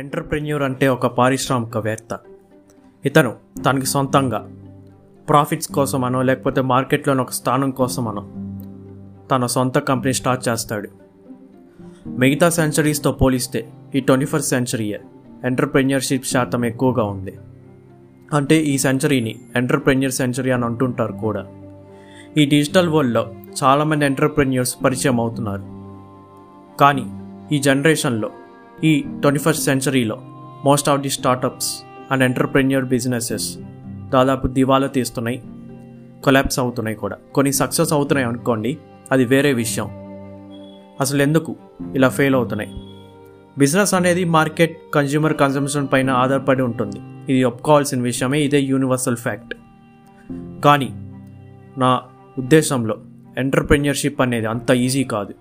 Entrepreneur అంటే ఒక పారిశ్రామికవేత్త ఇతను తనకి సొంతంగా ప్రాఫిట్స్ కోసమనో లేకపోతే మార్కెట్లోని ఒక స్థానం కోసమనో తన సొంత కంపెనీ స్టార్ట్ చేస్తాడు. మిగతా సెంచరీస్తో పోలిస్తే ఈ ట్వంటీ ఫస్ట్ సెంచరీయే ఎంటర్ప్రెన్యూర్షిప్ శాతం ఎక్కువగా ఉంది. అంటే ఈ సెంచరీని ఎంటర్ప్రెన్యూర్ సెంచరీ అని అంటుంటారు కూడా. ఈ డిజిటల్ వరల్డ్లో చాలామంది ఎంటర్ప్రెన్యూర్స్ పరిచయం అవుతున్నారు. కానీ ఈ జనరేషన్లో ఈ twenty first సెంచరీలో most of the startups and entrepreneur businesses దాదాపు దివాలా తీస్తున్నాయి కొలాప్స్ అవుతున్నాయి కూడా. కొన్ని సక్సెస్ అవుతున్నాయి అనుకోండి అది వేరే విషయం. అసలు ఎందుకు ఇలా ఫెయిల్ అవుతున్నాయి? బిజినెస్ అనేది మార్కెట్ కన్జ్యూమర్ కన్సంప్షన్ పైన ఆధారపడి ఉంటుంది. ఇది ఒప్పుకోవాల్సిన విషయమే ఇదే యూనివర్సల్ ఫ్యాక్ట్ కానీ నా ఉద్దేశంలో ఎంటర్ప్రెన్యూర్షిప్ అనేది అంత ఈజీ కాదు.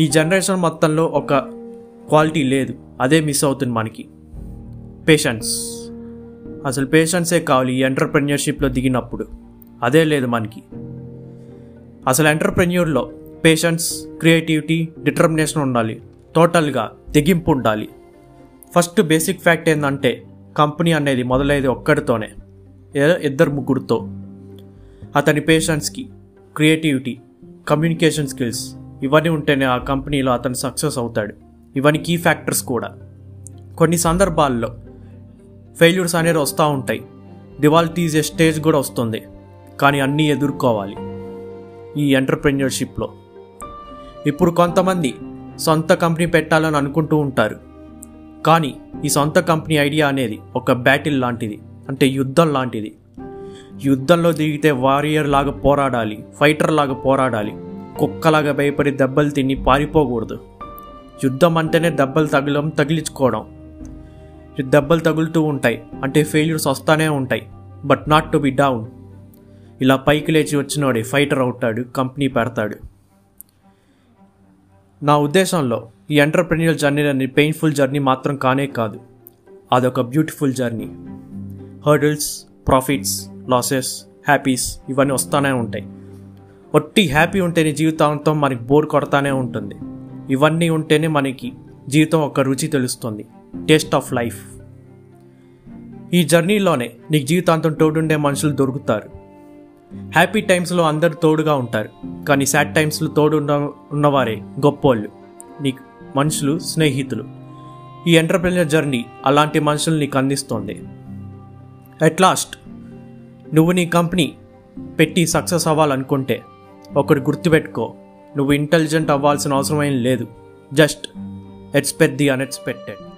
ఈ జనరేషన్ మొత్తంలో ఒక క్వాలిటీ లేదు. అదే మిస్ అవుతుంది మనకి. పేషెన్స్ అసలు పేషెన్సే కావాలి ఈ ఎంటర్ప్రెన్యూర్షిప్లో దిగినప్పుడు? అదే లేదు మనకి. అసలు ఎంటర్ప్రెన్యూర్లో పేషెన్స్ క్రియేటివిటీ డిటర్మినేషన్ ఉండాలి. టోటల్గా తెగింపు ఉండాలి. ఫస్ట్ బేసిక్ ఫ్యాక్ట్ ఏంటంటే కంపెనీ అనేది మొదలయ్యేది ఒక్కడితోనే. ఏదో ఇద్దరు ముగ్గురితో. అతని పేషెన్స్కి క్రియేటివిటీ కమ్యూనికేషన్ స్కిల్స్ ఇవన్నీ ఉంటేనే ఆ కంపెనీలో అతను సక్సెస్ అవుతాడు. ఇవన్నీ కీ ఫ్యాక్టర్స్ కూడా. కొన్ని సందర్భాల్లో ఫెయిల్యూర్స్ అనేది వస్తూ ఉంటాయి. దివాల్ తీసే స్టేజ్ కూడా వస్తుంది. కానీ అన్నీ ఎదుర్కోవాలి. ఈ ఎంటర్ప్రెన్యూర్షిప్లో ఇప్పుడు కొంతమంది సొంత కంపెనీ పెట్టాలని అనుకుంటూ ఉంటారు. కానీ ఈ సొంత కంపెనీ ఐడియా అనేది ఒక బ్యాటిల్ లాంటిది. అంటే యుద్ధం లాంటిది. యుద్ధంలో దిగితే వారియర్ లాగా పోరాడాలి ఫైటర్ లాగా పోరాడాలి. కుక్కలాగా భయపడి దెబ్బలు తిని పారిపోకూడదు. యుద్ధం అంటేనే దెబ్బలు తగలం తగిలించుకోవడం. దెబ్బలు తగులుతూ ఉంటాయి. అంటే ఫెయిల్యూర్స్ వస్తానే ఉంటాయి. But not to be down ఇలా పైకి లేచి వచ్చినోడే ఫైటర్ అవుతాడు కంపెనీ పెడతాడు. నా ఉద్దేశంలో ఈ ఎంటర్ప్రెన్యూర్ జర్నీ అనేది పెయిన్ఫుల్ జర్నీ మాత్రం కానే కాదు. అదొక beautiful journey hurdles profits losses happies ఇవన్నీ వస్తానే ఉంటాయి. ఒట్టి హ్యాపీ ఉంటేనే జీవితాంతం మనకి బోర్ కొడతానే ఉంటుంది. ఇవన్నీ ఉంటేనే మనకి జీవితం ఒక రుచి తెలుస్తుంది. టేస్ట్ ఆఫ్ లైఫ్ ఈ జర్నీలోనే నీకు జీవితాంతం తోడుండే మనుషులు దొరుకుతారు. హ్యాపీ టైమ్స్లో అందరు తోడుగా ఉంటారు. కానీ సాడ్ టైమ్స్లో తోడు ఉన్న ఉన్నవారే గొప్పోళ్ళు. నీకు మనుషులు స్నేహితులు. ఈ ఎంటర్ప్రెన్యూర్ జర్నీ అలాంటి మనుషులు నీకు అందిస్తుంది. అట్ లాస్ట్ నువ్వు నీ కంపెనీ పెట్టి సక్సెస్ అవ్వాలనుకుంటే ఒకటి గుర్తుపెట్టుకో. నువ్వు ఇంటెలిజెంట్ అవ్వాల్సిన అవసరం ఏం లేదు. Just expect the unexpected